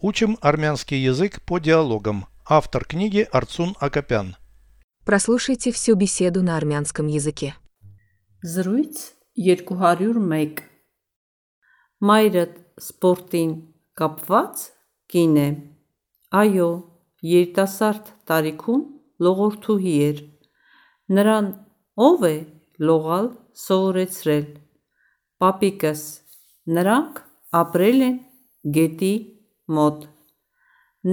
Учим армянский язык по диалогам. Автор книги Арцун Акопян. Прослушайте всю беседу на армянском языке. Զրույց 201 Մայրդ սպորտին կապված կին է։ Այո, երիտասարդ տարիքում լողորթուհի էր։ Նրան ով է լողալ սովորեցրել։ Պապիկս։ Նրանք ապրել են գետի մոտ։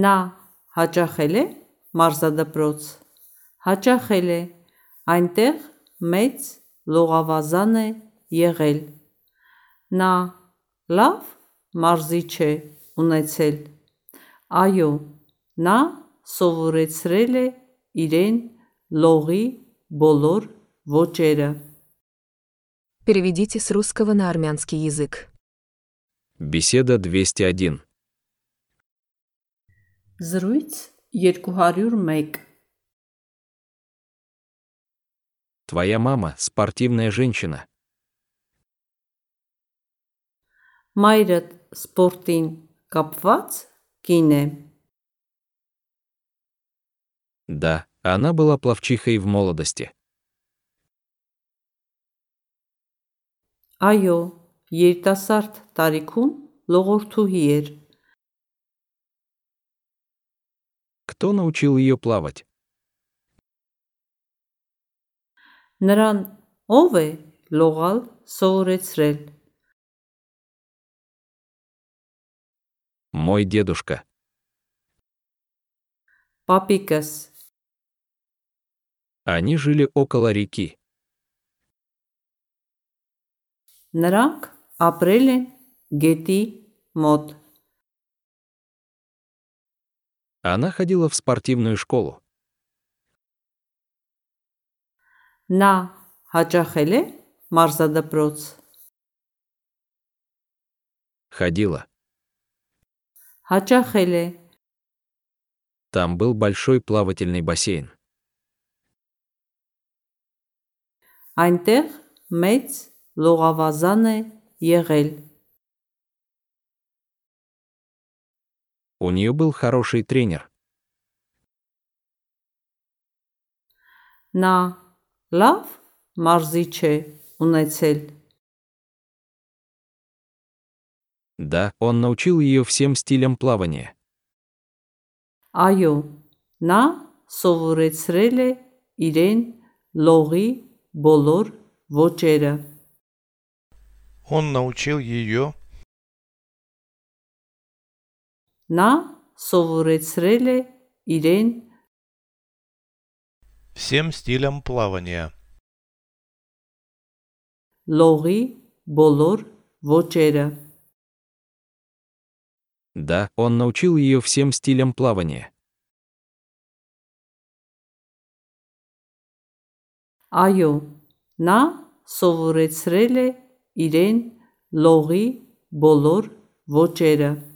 Նա հաճախել է մարզադպրոց։ Հաճախել է։ Այնտեղ մեծ լողավազան է եղել։ Նա լավ մարզիչ է ունեցել։ Այո, նա սովորեցրել է իրեն լողի բոլոր ոճերը։ Переведите с русского на армянский язык. Беседа 201. Զրույց 201 Твоя мама – спортивная женщина. Մայրդ սպորտին կապված կին է։ Да, она была пловчихой в молодости. Այո, երիտասարդ տարիքում լողորթուհի էր։ Кто научил ее плавать? Նրան ով է լողալ սովորեցրել։ Мой дедушка. Պապիկս։ Они жили около реки. Նրանք ապրել են գետի մոտ։ Она ходила в спортивную школу. Նա հաճախել է մարզադպրոց։ Ходила. Հաճախել է։ Там был большой плавательный бассейн. Այնտեղ մեծ լողավազան է եղել։ У нее был хороший тренер. Նա լավ մարզիչ է ունեցել։ Да, он научил ее всем стилям плавания. Այո, նա սովորեցրել է իրեն լողի բոլոր ոճերը։ Он научил ее на совурецреле илен всем стилям плавания. Логи болор вочера. Да, он научил ее всем стилям плавания. Айо, на совурецреле Ирен. логи болор вочера.